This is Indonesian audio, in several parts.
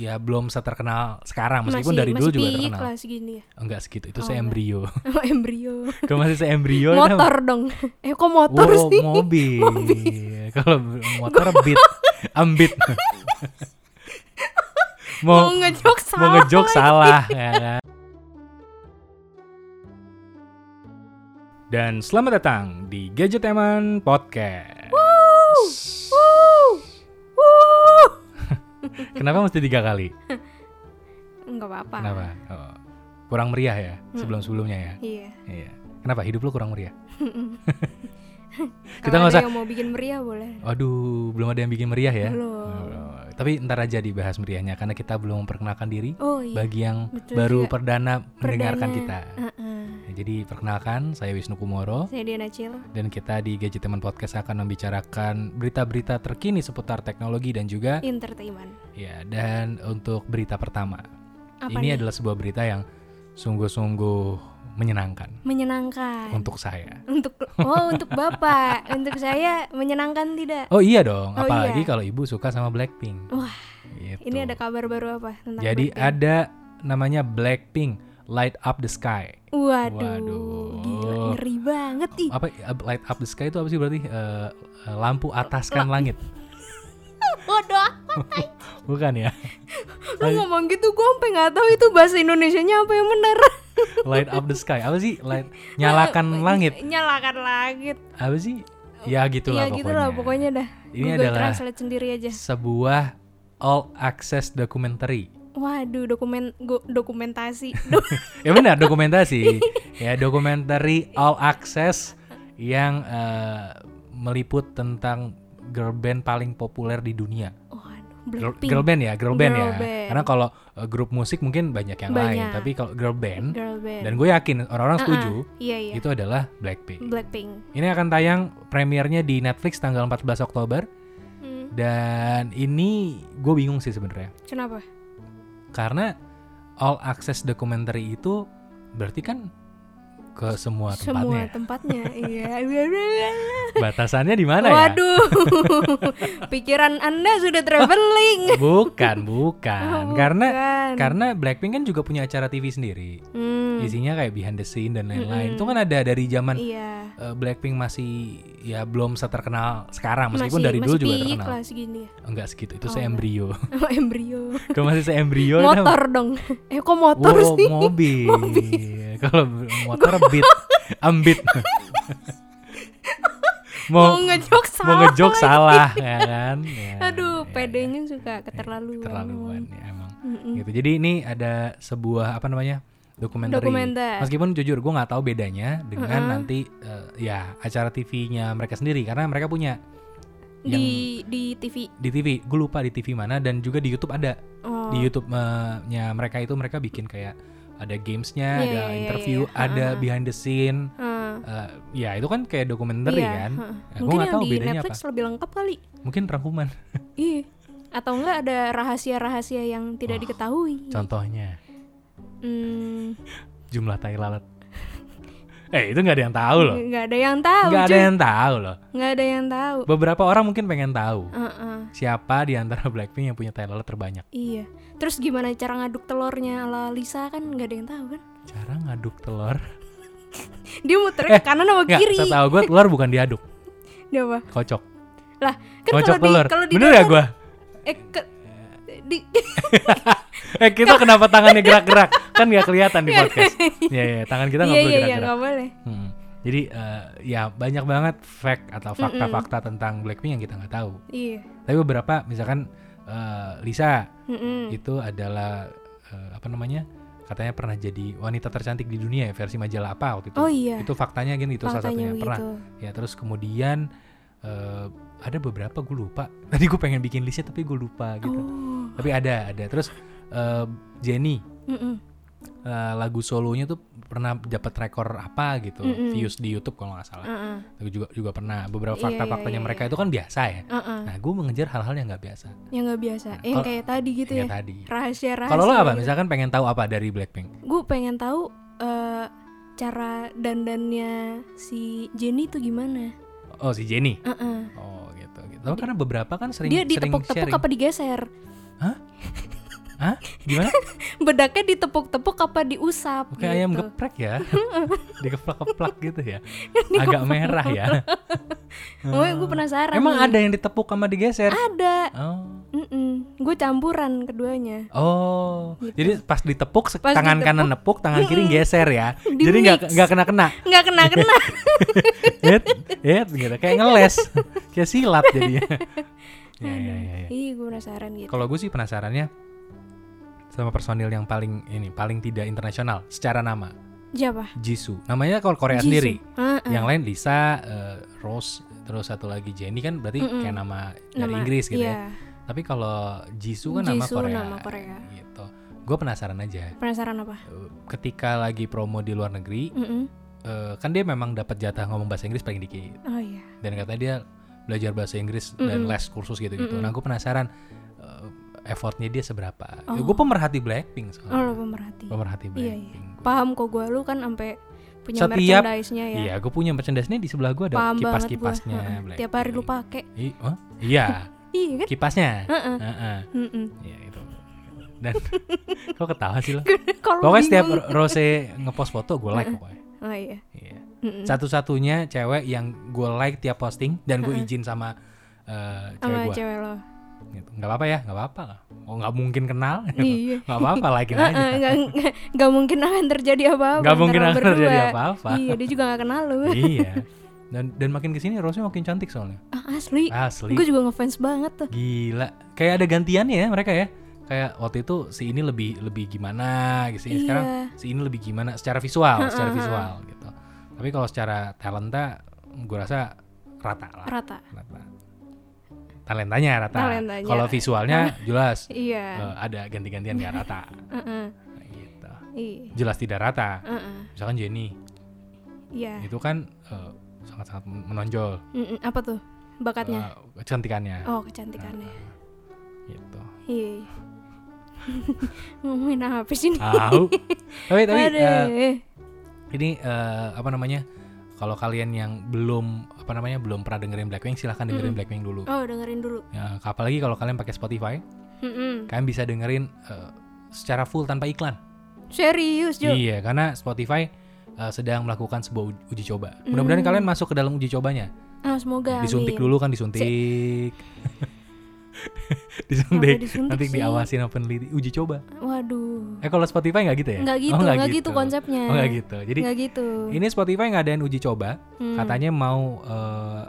ya belum seterkenal sekarang meskipun masih, dari dulu masih juga piyik terkenal. lah segini ya. Enggak segitu, itu Oh, saya embrio. Oh, embrio. Kalau masih saya embrio itu motor dong. Eh kok motor Wow, sih? mobil. Kalau motor beat, ambit. Mau mau ngejok salah. mau ngejok salah ya kan? Dan selamat datang di Gadget Eman Podcast. Wuh. Kenapa mesti tiga kali? Enggak apa-apa. Kenapa? Oh, kurang meriah ya sebelum-sebelumnya ya. Iya. Iya. Kenapa hidup lu kurang meriah? Kita nggak usah- yang mau bikin meriah boleh. Aduh, belum ada yang bikin meriah ya. Belum. Oh, Tapi ntar aja dibahas meriahnya karena kita belum memperkenalkan diri Oh iya. bagi yang betul baru juga. perdana mendengarkan Perdana. kita. Heeh. Ya, jadi perkenalkan, saya Wisnu Kumoro Saya Diana Cil. dan kita di Gadget Teman Podcast akan membicarakan berita-berita terkini seputar teknologi dan juga Entertainment. ya dan untuk berita pertama. Apa ini nih? adalah sebuah berita yang sungguh-sungguh menyenangkan menyenangkan. untuk saya. Untuk oh untuk bapak, untuk saya menyenangkan tidak? Oh iya dong, Oh, apalagi iya. kalau ibu suka sama Blackpink. Wah, Gitu. Ini ada kabar baru apa tentang Jadi Blackpink? ada namanya Blackpink Light Up the Sky. Waduh, Waduh. gila ngeri banget ih. Apa uh, Light Up the Sky itu apa sih berarti? Eh, lampu ataskan langit. Waduh, Bukan ya? lu ngomong gitu gue sampai nggak tahu itu bahasa Indonesianya apa yang benar. Light Up the Sky. Apa sih? Light nyalakan langit. Nyalakan langit. Apa sih? Ya gitulah Iya pokoknya. gitu lah pokoknya dah. Ini Google adalah Translate sendiri aja. sebuah all access documentary. Waduh, dokumen go- dokumentasi. Do- Ya benar dokumentasi. ya documentary all access yang eh, meliput tentang girl band paling populer di dunia. Waduh, Girl, Blackpink. girl band ya, girl band Girl ya. band. Karena kalau eh, grup musik mungkin banyak yang lain, Banyak. tapi kalau girl band Girl band. dan gue yakin orang-orang Ah, setuju ah, Iya iya. itu adalah Blackpink. Blackpink. Ini akan tayang premiernya di Netflix tanggal 14 Oktober Hmm, dan ini gue bingung sih sebenarnya. Kenapa? Karena all access documentary itu berarti kan ke semua Semua tempatnya. tempatnya. iya. Batasannya di mana ya? Waduh. Pikiran Anda sudah traveling. Bukan, bukan. Oh, Karena bukan. karena Blackpink kan juga punya acara TV sendiri. Hmm, Isinya kayak behind the scene dan lain-lain. Mm-mm. Itu kan ada dari zaman Iya. eh, Blackpink masih ya belum seterkenal sekarang meskipun masih, dari masih dulu juga terkenal. lah segini ya. Enggak segitu, itu Oh, saya enggak. embrio. Oh, embrio. Kalau masih saya embrio itu motor dong. Eh kok motor Wow, sih? mobil. Kalau motor beat, ambit. Mau mau ngejok salah. mau ngejok salah ya kan? Ya, Aduh, ya, pedenya ya. suka keterlaluan. Keterlaluan ya emang. Mm-mm. Gitu. Jadi ini ada sebuah apa namanya? dokumenter. Meskipun jujur gue nggak tahu bedanya dengan Mm-mm. nanti eh, ya acara TV-nya mereka sendiri karena mereka punya Di di TV. di TV. Gue lupa di TV mana dan juga di YouTube ada. Oh. Di YouTube-nya mereka itu mereka bikin kayak ada gamesnya, Iya, ada iya, iya, interview, iya. ada Ha-ha. behind the scene. Heeh. Eh, ya itu kan kayak dokumenter Iya, kan. heeh. Nah, Mungkin nggak yang tahu di bedanya Netflix apa. lebih lengkap kali. Mungkin rangkuman. Iya. Atau enggak ada rahasia-rahasia yang tidak Wah, diketahui. Contohnya Hmm, jumlah tai lalat. Eh itu nggak ada yang tahu loh. nggak ada yang tahu. Nggak ada yang tahu loh. Nggak ada yang tahu. Beberapa orang mungkin pengen tahu Heeh. siapa di antara Blackpink yang punya lalat terbanyak. Iya. Terus gimana cara ngaduk telurnya ala Lisa kan nggak ada yang tahu kan? Cara ngaduk telur. Dia muter ke kanan sama Nggak, kiri. setahu gue telur bukan diaduk, Dia apa? kocok. Lah, kan kocok kalau di telur. kalau di Bener ya gue? eh ke, di Eh kita kenapa tangannya gerak-gerak? Kan nggak kelihatan di podcast. Iya iya tangan kita nggak Iya boleh iya iya gerak-gerak. nggak boleh. Hmm. Jadi eh, ya banyak banget fact atau fakta-fakta tentang Blackpink yang kita nggak tahu. Iya. Tapi beberapa misalkan eh, Lisa Mm-mm. itu adalah eh, apa namanya? Katanya pernah jadi wanita tercantik di dunia ya versi majalah apa waktu itu. Oh iya. Itu faktanya gini itu salah satunya pernah. begitu. Ya terus kemudian eh, ada beberapa gue lupa. Tadi gue pengen bikin listnya tapi gue lupa gitu. Oh. Tapi ada ada. Terus eh, Jenny Mm-mm. eh, lagu solonya tuh pernah dapat rekor apa gitu Mm-mm. views di YouTube kalau nggak salah. Aku juga juga pernah beberapa Iya, fakta-faktanya iya, mereka iya. itu kan biasa ya. Uh-uh. Nah, gue mengejar hal-hal yang nggak biasa. Yang nggak biasa. Nah, yang kayak tadi gitu Kayak ya. tadi. Rahasia-rahasia. Kalau lo apa? gitu. Misalkan pengen tahu apa dari Blackpink? Gue pengen tahu eh, cara dandannya si Jenny tuh gimana? Oh, si Jenny. Uh-uh. Oh, gitu gitu. Tapi karena beberapa kan sering Dia ditepuk-tepuk apa digeser? Hah? Gimana? Bedaknya ditepuk-tepuk apa diusap? Kayak ayam gitu. geprek ya. Dikeplak-keplak gitu ya. Agak merah ya. Oh, gue penasaran. Emang nih. ada yang ditepuk sama digeser? Ada. Oh. Gue campuran keduanya. Oh, jadi pas ditepuk Gitu. Pas tangan ditepuk, kanan nepuk, tangan kiri geser ya. Di jadi nggak mix. nggak kena kena. Nggak kena kena. Hit, hit gitu. Kayak ngeles, kayak silat jadinya. ya, ya, ya, ya. Ih, gue penasaran gitu. Kalau gue sih penasarannya sama personil yang paling ini paling tidak internasional secara nama Siapa? Jisoo. Namanya kalau Korea Jisoo. sendiri. Ah, ah. Yang lain Lisa, eh, Rose, terus satu lagi Jennie kan berarti Mm-mm. kayak nama dari Nama- Inggris gitu ya. iya. Tapi kalau Jisoo kan nama Jisoo Korea. nama Korea. Gitu. Gue penasaran aja. Penasaran apa? Eh, Ketika lagi promo di luar negeri, Mm-mm. eh, kan dia memang dapat jatah ngomong bahasa Inggris paling dikit. Oh iya. Dan katanya dia belajar bahasa Inggris dan Mm-mm. les kursus gitu-gitu. Mm-mm. Nah, gue penasaran eh, effortnya dia seberapa. Oh. gue pemerhati Blackpink soalnya. Oh, lo pemerhati. Pemerhati Iya, iya. Blackpink. Paham kok gue lu kan sampai punya Setiap- merchandise-nya ya. Iya, gue punya merchandise-nya di sebelah gue ada gua. kipas-kipasnya. Heeh. Tiap hari lu Blackpink. pakai. I- oh, iya, Iya kan? kipasnya. Heeh. Heeh. Mm-mm. Iya itu. Dan kok ketawa sih lo? Pokoknya setiap. Rose ngepost foto gue like pokoknya. Oh iya. Iya. Satu-satunya cewek yang gue like tiap posting dan gue izin sama eh, cewek gue. cewek lo. Gitu. Nggak apa-apa ya, nggak apa-apa. Oh nggak mungkin kenal. Gitu. Iya. Nggak apa-apa, likein aja. Nggak nggak- nggak mungkin akan terjadi apa-apa. Nggak mungkin akan lo terjadi berdua. apa-apa. Iya, dia juga gak kenal lu. iya. Dan dan makin ke sini Rose makin cantik soalnya. Ah, asli. Asli. Gue juga ngefans banget tuh. Gila. Kayak ada gantiannya ya mereka ya. Kayak waktu itu si ini lebih lebih gimana gitu. Iya. Sekarang si ini lebih gimana secara visual, secara visual gitu. Tapi kalau secara talenta gue rasa rata lah. Rata. Rata. Talentanya rata. Talentanya. Kalau visualnya jelas Iya. eh, ada ganti-gantian nggak rata. Heeh. gitu. Iya. Jelas tidak rata. Heeh. Misalkan Jenny Iya. itu kan eh, sangat-sangat menonjol Mm-mm. Apa tuh bakatnya? eh, kecantikannya. Oh, kecantikannya. Gitu. Iya. Ngomongin apa sih ini? Tahu. tapi tapi Aduh. eh, ini eh, apa namanya? Kalau kalian yang belum apa namanya belum pernah dengerin Blackpink silahkan dengerin Mm-mm. Blackpink dulu. Oh, dengerin dulu. Ya, apalagi kalau kalian pakai Spotify, Mm-mm. kalian bisa dengerin eh, secara full tanpa iklan. Serius, Jo? Iya, karena Spotify eh, sedang melakukan sebuah uji coba. Mudah-mudahan Mm. kalian masuk ke dalam uji cobanya. Ah, semoga. disuntik amin. dulu kan disuntik. disuntik. Disuntik Nanti sih? diawasin sama peneliti uji coba. Waduh. Eh kalau Spotify nggak gitu ya? Nggak gitu, Oh, nggak gitu konsepnya. Oh nggak gitu. Jadi Nggak gitu. ini Spotify ngadain uji coba. Hmm. Katanya mau eh,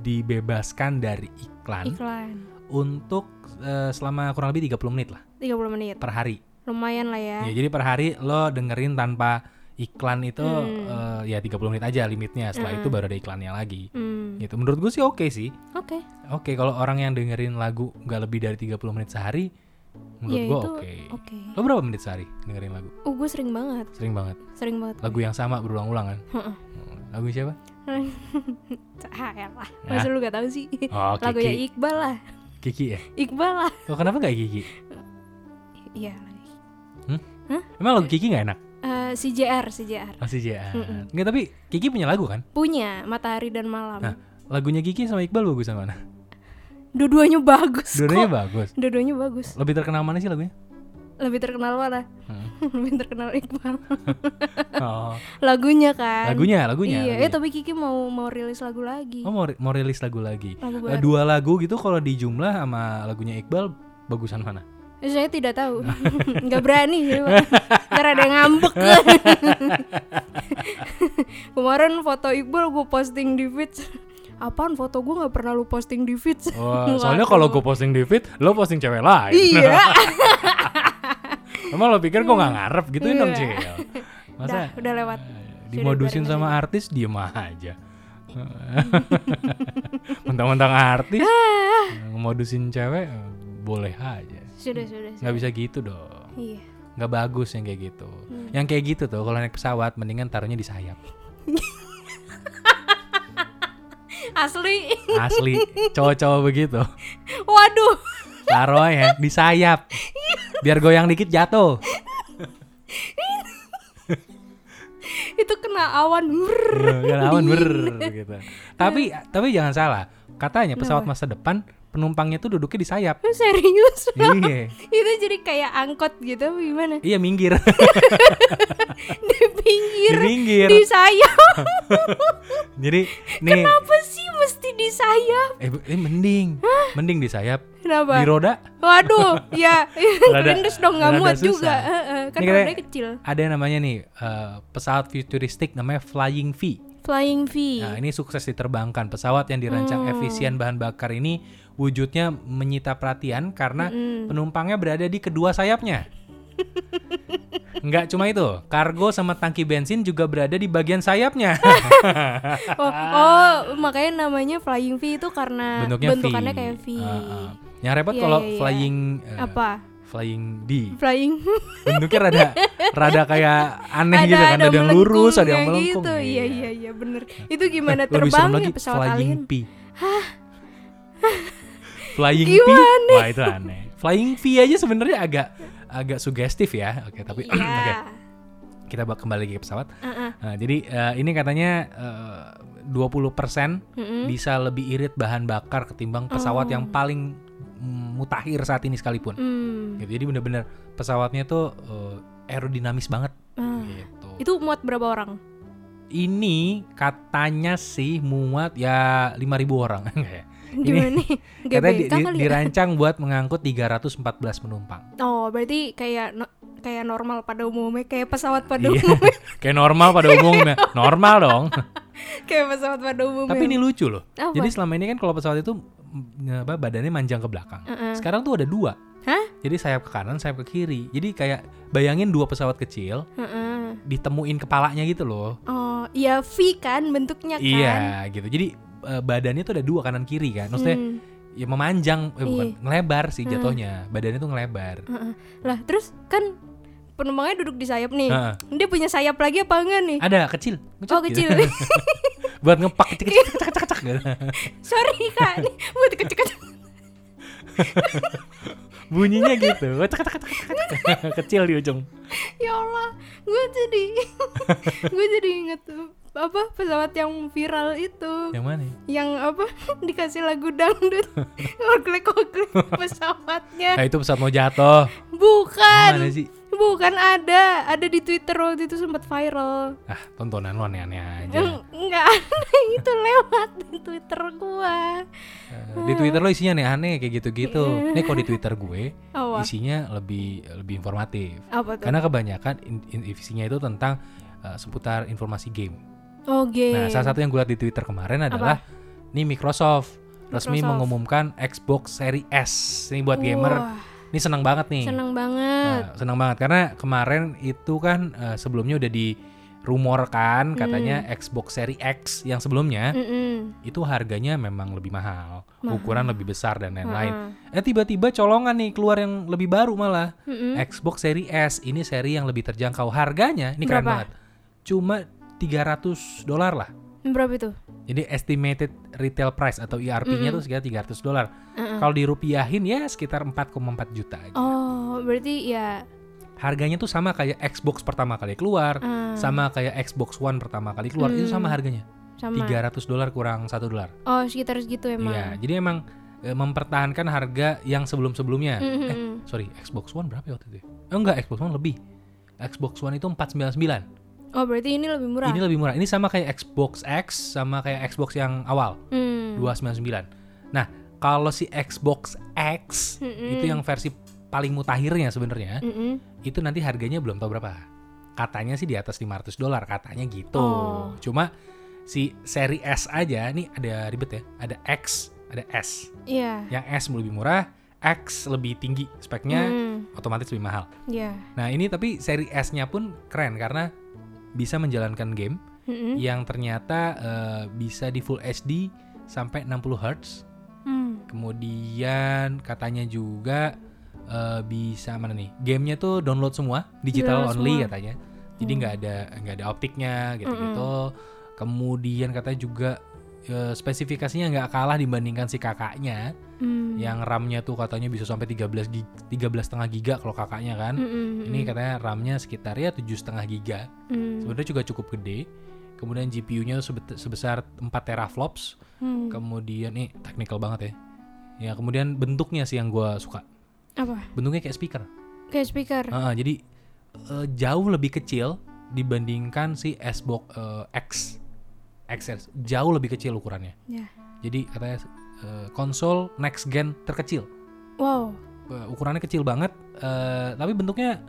dibebaskan dari iklan, iklan. untuk eh, selama kurang lebih 30 menit lah 30 menit. per hari. Lumayan lah ya. Ya, jadi per hari lo dengerin tanpa iklan itu Hmm. eh, ya 30 menit aja limitnya. Setelah Hmm. itu baru ada iklannya lagi. Hmm. Gitu. Menurut gue sih oke sih. Oke. Oke, kalau orang yang dengerin lagu nggak lebih dari 30 menit sehari, menurut Ya gua itu oke. oke. Lo berapa menit sehari dengerin lagu? Oh, gue sering banget. Sering banget. Sering banget. Lagu yang sama berulang-ulang kan? Lagu siapa? Ah, elah. Ya. Masa lu gak tahu sih? Oh, Lagunya Kiki. Iqbal lah. Kiki ya? Iqbal lah. Oh, kenapa nggak Kiki? Iya. Emang lagu Kiki nggak enak? Eh, si JR, si JR. Masih aja. Mm-mm. Nggak, tapi Kiki punya lagu kan? Punya Matahari dan Malam. Nah. Lagunya Kiki sama Iqbal bagus sama mana? Dua-duanya bagus Dua-duanya bagus. Dua-duanya bagus. Lebih terkenal mana sih lagunya? Lebih terkenal mana? Hmm. Lebih terkenal Iqbal. Oh, Lagunya kan. lagunya, lagunya. Iya, lagunya. eh tapi Kiki mau mau rilis lagu lagi. Oh, mau, mau rilis lagu lagi. Lagu Eh, baru. dua lagu gitu kalau dijumlah sama lagunya Iqbal bagusan mana? Eh, Saya tidak tahu. Nggak berani sih, Pak. Ntar ada yang ngambek. Kemarin foto Iqbal gue posting di feed. Apaan foto gue nggak pernah lu posting di feed? Wah, soalnya kalau gue posting di feed, lo posting cewek lain. Iya. Emang lo pikir gue gak ngarep gitu dong, Iya. Cil? Masa Udah, udah lewat. dimodusin Sudah, sama artis diem aja. Mentang-mentang artis ngomodusin cewek eh, boleh aja. Sudah, sudah. Nggak bisa gitu dong. Iya. Nggak bagus yang kayak gitu. Hmm. Yang kayak gitu tuh kalau naik pesawat mendingan taruhnya di sayap. Asli. Asli cowok-cowok begitu. Waduh. Taruh ya di sayap. Biar goyang dikit jatuh. Itu kena awan. Brrr. Kan awan ber gitu. Tapi tapi jangan salah. Katanya pesawat masa depan penumpangnya tuh duduknya di sayap. Serius? iya. itu jadi kayak angkot gitu gimana? Iya minggir. Di pinggir, di minggir. di sayap. Jadi nih Apa sih mesti di sayap? eh, eh mending. Mending di sayap. Kenapa? Di roda Waduh, ya kelindes dong nggak muat susah. juga. Heeh, kan rodanya kecil. ada yang namanya nih eh, pesawat futuristik namanya Flying V. Flying V. Nah, ini sukses diterbangkan. Pesawat yang dirancang Hmm. efisien bahan bakar ini wujudnya menyita perhatian karena Mm-mm. penumpangnya berada di kedua sayapnya. Enggak cuma itu, kargo sama tangki bensin juga berada di bagian sayapnya. Oh, oh, makanya namanya Flying V itu karena Bentuknya V. bentukannya kayak V. Uh, uh. Yang repot Iya, kalau iya, iya. flying eh, Apa? flying D. Flying Bentuknya rada rada kayak aneh gitu kan, ada, yang melengkung lurus, ada yang kayak melengkung. Gitu. Iya, iya, iya, bener. Itu gimana terbangnya pesawat flying alien? P. flying P? Wah, itu aneh. Flying V aja sebenarnya agak agak sugestif ya. Oke, tapi Iya. oke. Kita bak kembali lagi ke pesawat. Uh-uh. Nah, jadi eh, ini katanya eh, 20% Mm-mm. bisa lebih irit bahan bakar ketimbang pesawat Oh. yang paling mm, mutakhir saat ini sekalipun. Hmm. Gitu. Jadi bener-bener pesawatnya tuh eh, aerodinamis banget. Ah. Gitu. Itu muat berapa orang? Ini katanya sih muat ya 5.000 orang. Gimana nih? Katanya di- di- kali ya? dirancang buat mengangkut 314 penumpang. Oh, berarti kayak no- kayak normal pada umumnya, kayak pesawat pada Iya. umumnya, Kayak normal pada umumnya. Normal dong. kayak pesawat pada umumnya. Tapi ini lucu loh. Apa? Jadi selama ini kan kalau pesawat itu mm, apa badannya manjang ke belakang. Uh-uh. Sekarang tuh ada dua. Hah? Jadi sayap ke kanan, sayap ke kiri. Jadi kayak bayangin dua pesawat kecil Heeh. ditemuin kepalanya gitu loh. Oh, iya V kan bentuknya kan? Iya, gitu. Jadi eh, badannya tuh ada dua kanan kiri kan. Maksudnya Hmm. ya memanjang, eh, bukan Iya. ngelebar sih Hmm. jatuhnya. Badannya tuh ngelebar. Heeh. Lah, terus kan penumpangnya duduk di sayap nih. Heeh. Dia punya sayap lagi apa enggak nih? Ada kecil. Oh, gitu. kecil. Buat ngepak kecil kecil kecil kecil kecil gitu. Sorry, Kak. Nih, buat kecil-kecil. Bunyinya gitu. Kecil kecil kecil kecil. Kecil di ujung. Ya Allah, gue jadi gue jadi inget tuh, apa pesawat yang viral itu Yang mana? ya? yang apa dikasih lagu dangdut oglek oglek pesawatnya Nah, itu pesawat mau jatuh. bukan Mana sih? bukan ada ada di twitter waktu itu sempat viral Ah, tontonan lo aneh-aneh aja. Eng- enggak aneh itu lewat di twitter gua Eh, di Twitter lo isinya aneh-aneh kayak gitu-gitu. Nih kalau di Twitter gue apa isinya lebih lebih informatif. apa tuh Karena kebanyakan in- in- isinya itu tentang eh, seputar informasi game. Oke Nah, salah satu yang gue lihat di Twitter kemarin adalah nih Microsoft resmi Microsoft. mengumumkan Xbox Series S. Ini buat gamer. Wah, Ini seneng banget nih. seneng banget Nah, seneng banget karena kemarin itu kan eh, sebelumnya udah dirumorkan katanya Hmm. Xbox Series X yang sebelumnya Mm-mm. itu harganya memang lebih mahal, Mahal. ukuran lebih besar dan lain-lain. Eh tiba-tiba colongan nih keluar yang lebih baru malah. Mm-mm. Xbox Series S ini seri yang lebih terjangkau harganya. Ini keren Berapa? banget. Cuma 300 dolar lah. berapa itu Jadi estimated retail price atau IRP-nya tuh sekitar 300 dolar. Heeh. Kalau dirupiahin ya sekitar 4,4 juta aja. Oh, berarti ya Harganya tuh sama kayak Xbox pertama kali keluar, eh, sama kayak Xbox One pertama kali keluar, itu sama Hmm. harganya. sama. 300 dolar kurang 1 dolar. Oh, sekitar segitu emang. Iya, jadi emang eh, mempertahankan harga yang sebelum-sebelumnya. Mhm. Eh, sorry, Xbox One berapa ya waktu itu? ya? Oh enggak, Xbox One lebih. Xbox One itu 499. Oh, berarti ini lebih murah. Ini lebih murah. Ini sama kayak Xbox X sama kayak Xbox yang awal, Hmm. 299. Nah, kalau si Xbox X Mm-mm. itu yang versi paling mutakhirnya sebenarnya, Mm-mm. itu nanti harganya belum tahu berapa. Katanya sih di atas 500 dolar, katanya gitu. Oh. Cuma si seri S aja nih ada ribet ya. Ada X, ada S. Iya. Yang S lebih murah, X lebih tinggi speknya, Hmm. otomatis lebih mahal. Iya. Nah, ini tapi seri S-nya pun keren karena bisa menjalankan game Mm-mm. yang ternyata eh, bisa di full HD sampai 60 Hz. Hmm. Kemudian katanya juga eh, bisa mana nih? Gamenya tuh download semua, digital Download only semua. katanya. Jadi nggak ada nggak ada optiknya gitu-gitu. Kemudian katanya juga eh, spesifikasinya nggak kalah dibandingkan si kakaknya Hmm. yang RAM-nya tuh katanya bisa sampai 13 gig, 13,5 giga kalau kakaknya kan. Mm-mm. Ini katanya RAM-nya sekitar ya 7,5 giga. Hmm. Sebenarnya juga cukup gede. Kemudian GPU-nya sebesar 4 teraflops. Hmm. Kemudian nih technical banget ya. Ya kemudian bentuknya sih yang gue suka. Apa? Bentuknya kayak speaker. Kayak speaker. Ah, jadi eh, jauh lebih kecil dibandingkan si Xbox eh, X. XS jauh lebih kecil ukurannya. Ya. Jadi katanya eh, konsol next gen terkecil. Wow. Eh, ukurannya kecil banget, eh, tapi bentuknya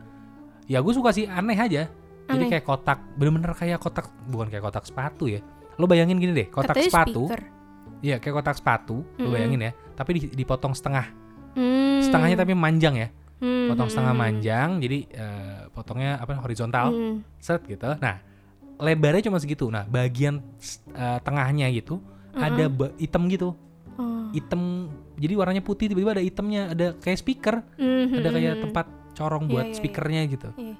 ya gue suka sih aneh aja. Jadi Aneh. kayak kotak, bener-bener kayak kotak, bukan kayak kotak sepatu ya. Lo bayangin gini deh, kotak Katanya sepatu, iya kayak kotak sepatu, lo Mm-mm. bayangin ya. Tapi di- dipotong setengah, Hmm. setengahnya tapi manjang ya, Hmm, potong setengah manjang, jadi eh, potongnya apa horizontal, Hmm. set gitu. Nah, lebarnya cuma segitu. Nah, bagian eh, tengahnya gitu ada ba- hitam gitu, Oh. hitam. Jadi warnanya putih, tiba-tiba ada hitamnya, ada kayak speaker, Hmm, ada kayak tempat corong Iya, buat iya, iya. speakernya gitu. Iya.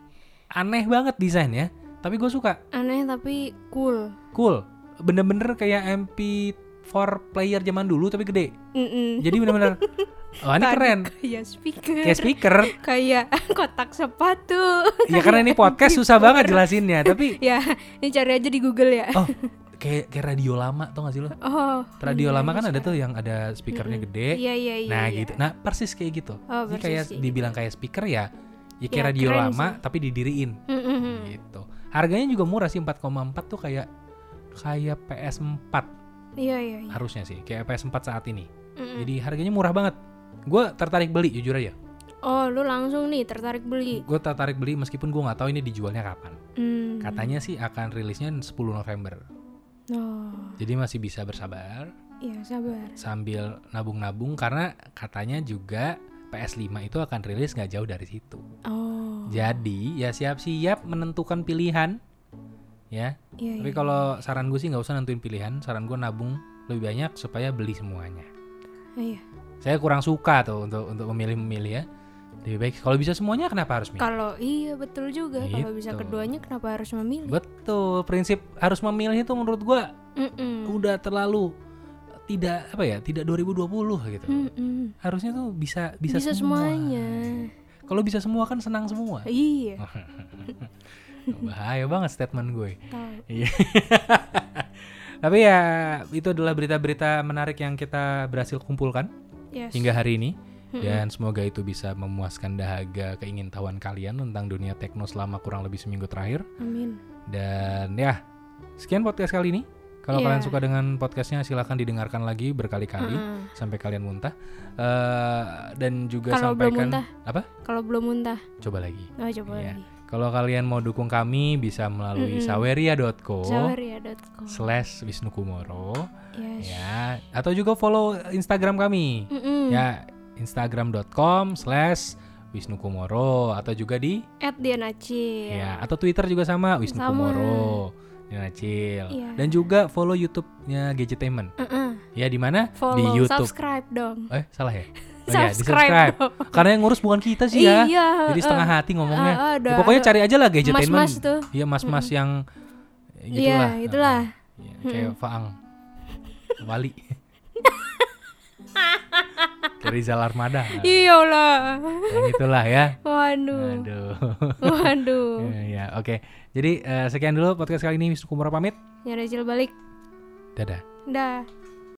Aneh banget desainnya, tapi gue suka. Aneh tapi cool. Cool. Bener-bener kayak MP4 player zaman dulu tapi gede. Mm-mm. Jadi bener-bener Wah ini keren. Kayak speaker. Kayak speaker. Kayak kotak sepatu. Ya karena ini podcast susah banget jelasinnya, tapi ya, ini cari aja di Google ya. oh kayak kayak radio lama tau gak sih lo? Oh. Radio iya, lama kan bisa. ada tuh yang ada speakernya gede. Iya, iya, iya. Nah iya. gitu. Nah persis kayak gitu. Oh, persis kayak kayak dibilang kayak speaker ya, ya kayak Ya, radio lama sih. tapi didiriin Mm-mm. gitu. Harganya juga murah sih 4,4 tuh kayak kayak PS4 Iya, iya, iya. harusnya sih kayak PS4 saat ini. Mm-mm. Jadi harganya murah banget. Gue tertarik beli jujur aja. Oh, lu langsung nih tertarik beli. Gue tertarik beli meskipun gue nggak tahu ini dijualnya kapan. Hmm. Katanya sih akan rilisnya 10 November. Oh, Jadi masih bisa bersabar iya sabar. sambil nabung-nabung karena katanya juga PS5 itu akan rilis nggak jauh dari situ. Oh. Jadi ya siap-siap menentukan pilihan ya. Iya, Tapi iya. kalau saran gue sih nggak usah nentuin pilihan, saran gue nabung lebih banyak supaya beli semuanya. Iya. Saya kurang suka tuh untuk untuk memilih-memilih ya. Lebih baik kalau bisa semuanya kenapa harus milih? Kalau iya betul juga. Kalau bisa Gitu. keduanya kenapa harus memilih? Betul, prinsip harus memilih itu menurut gua Mm-mm. udah terlalu tidak apa ya, tidak 2020 gitu. Mm-mm. Harusnya tuh bisa bisa, Bisa, semua. semuanya. Kalau bisa semua kan senang semua. Iya. Bahaya banget statement gue. Iya. Tapi ya itu adalah berita-berita menarik yang kita berhasil kumpulkan Yes. hingga hari ini. Dan semoga itu bisa memuaskan dahaga keingintahuan kalian tentang dunia tekno selama kurang lebih seminggu terakhir. Amin. Dan ya, sekian podcast kali ini. Kalau Iya. kalian suka dengan podcastnya, silahkan didengarkan lagi berkali-kali Mm-mm. sampai kalian muntah. Eh, dan juga belum sampaikan muntah? apa? Kalau belum muntah, Coba lagi. oh coba Iya. lagi. Kalau kalian mau dukung kami bisa melalui Mm-mm. saweria.co slash Wisnu Kumoro Yes. ya atau juga follow Instagram kami Mm-mm. ya instagram.com slash Wisnu Kumoro atau juga di At Diana Cil. ya atau Twitter juga sama Wisnu Sama. Kumoro Diana Cil Iya. dan juga follow YouTube-nya Gadgetainment Mm-mm. ya di mana di Follow, YouTube subscribe dong. eh salah ya Iya, di Subscribe karena yang ngurus bukan kita sih ya Iya. jadi setengah eh, hati ngomongnya ah, ada- Ya, pokoknya ada cari aja lah Gadgetainment Mas-mas tuh. Iya mas-mas yang Iya, gitulah. itulah. Iya, kayak Faang. Wali. kayak Rizal Armada. Nah, Iya lah. yang itulah ya. Waduh. Aduh. Waduh. ya, ya, oke. Jadi eh, sekian dulu podcast kali ini Wisnu Kumoro pamit. Nyari Cil balik. Dadah. Dah.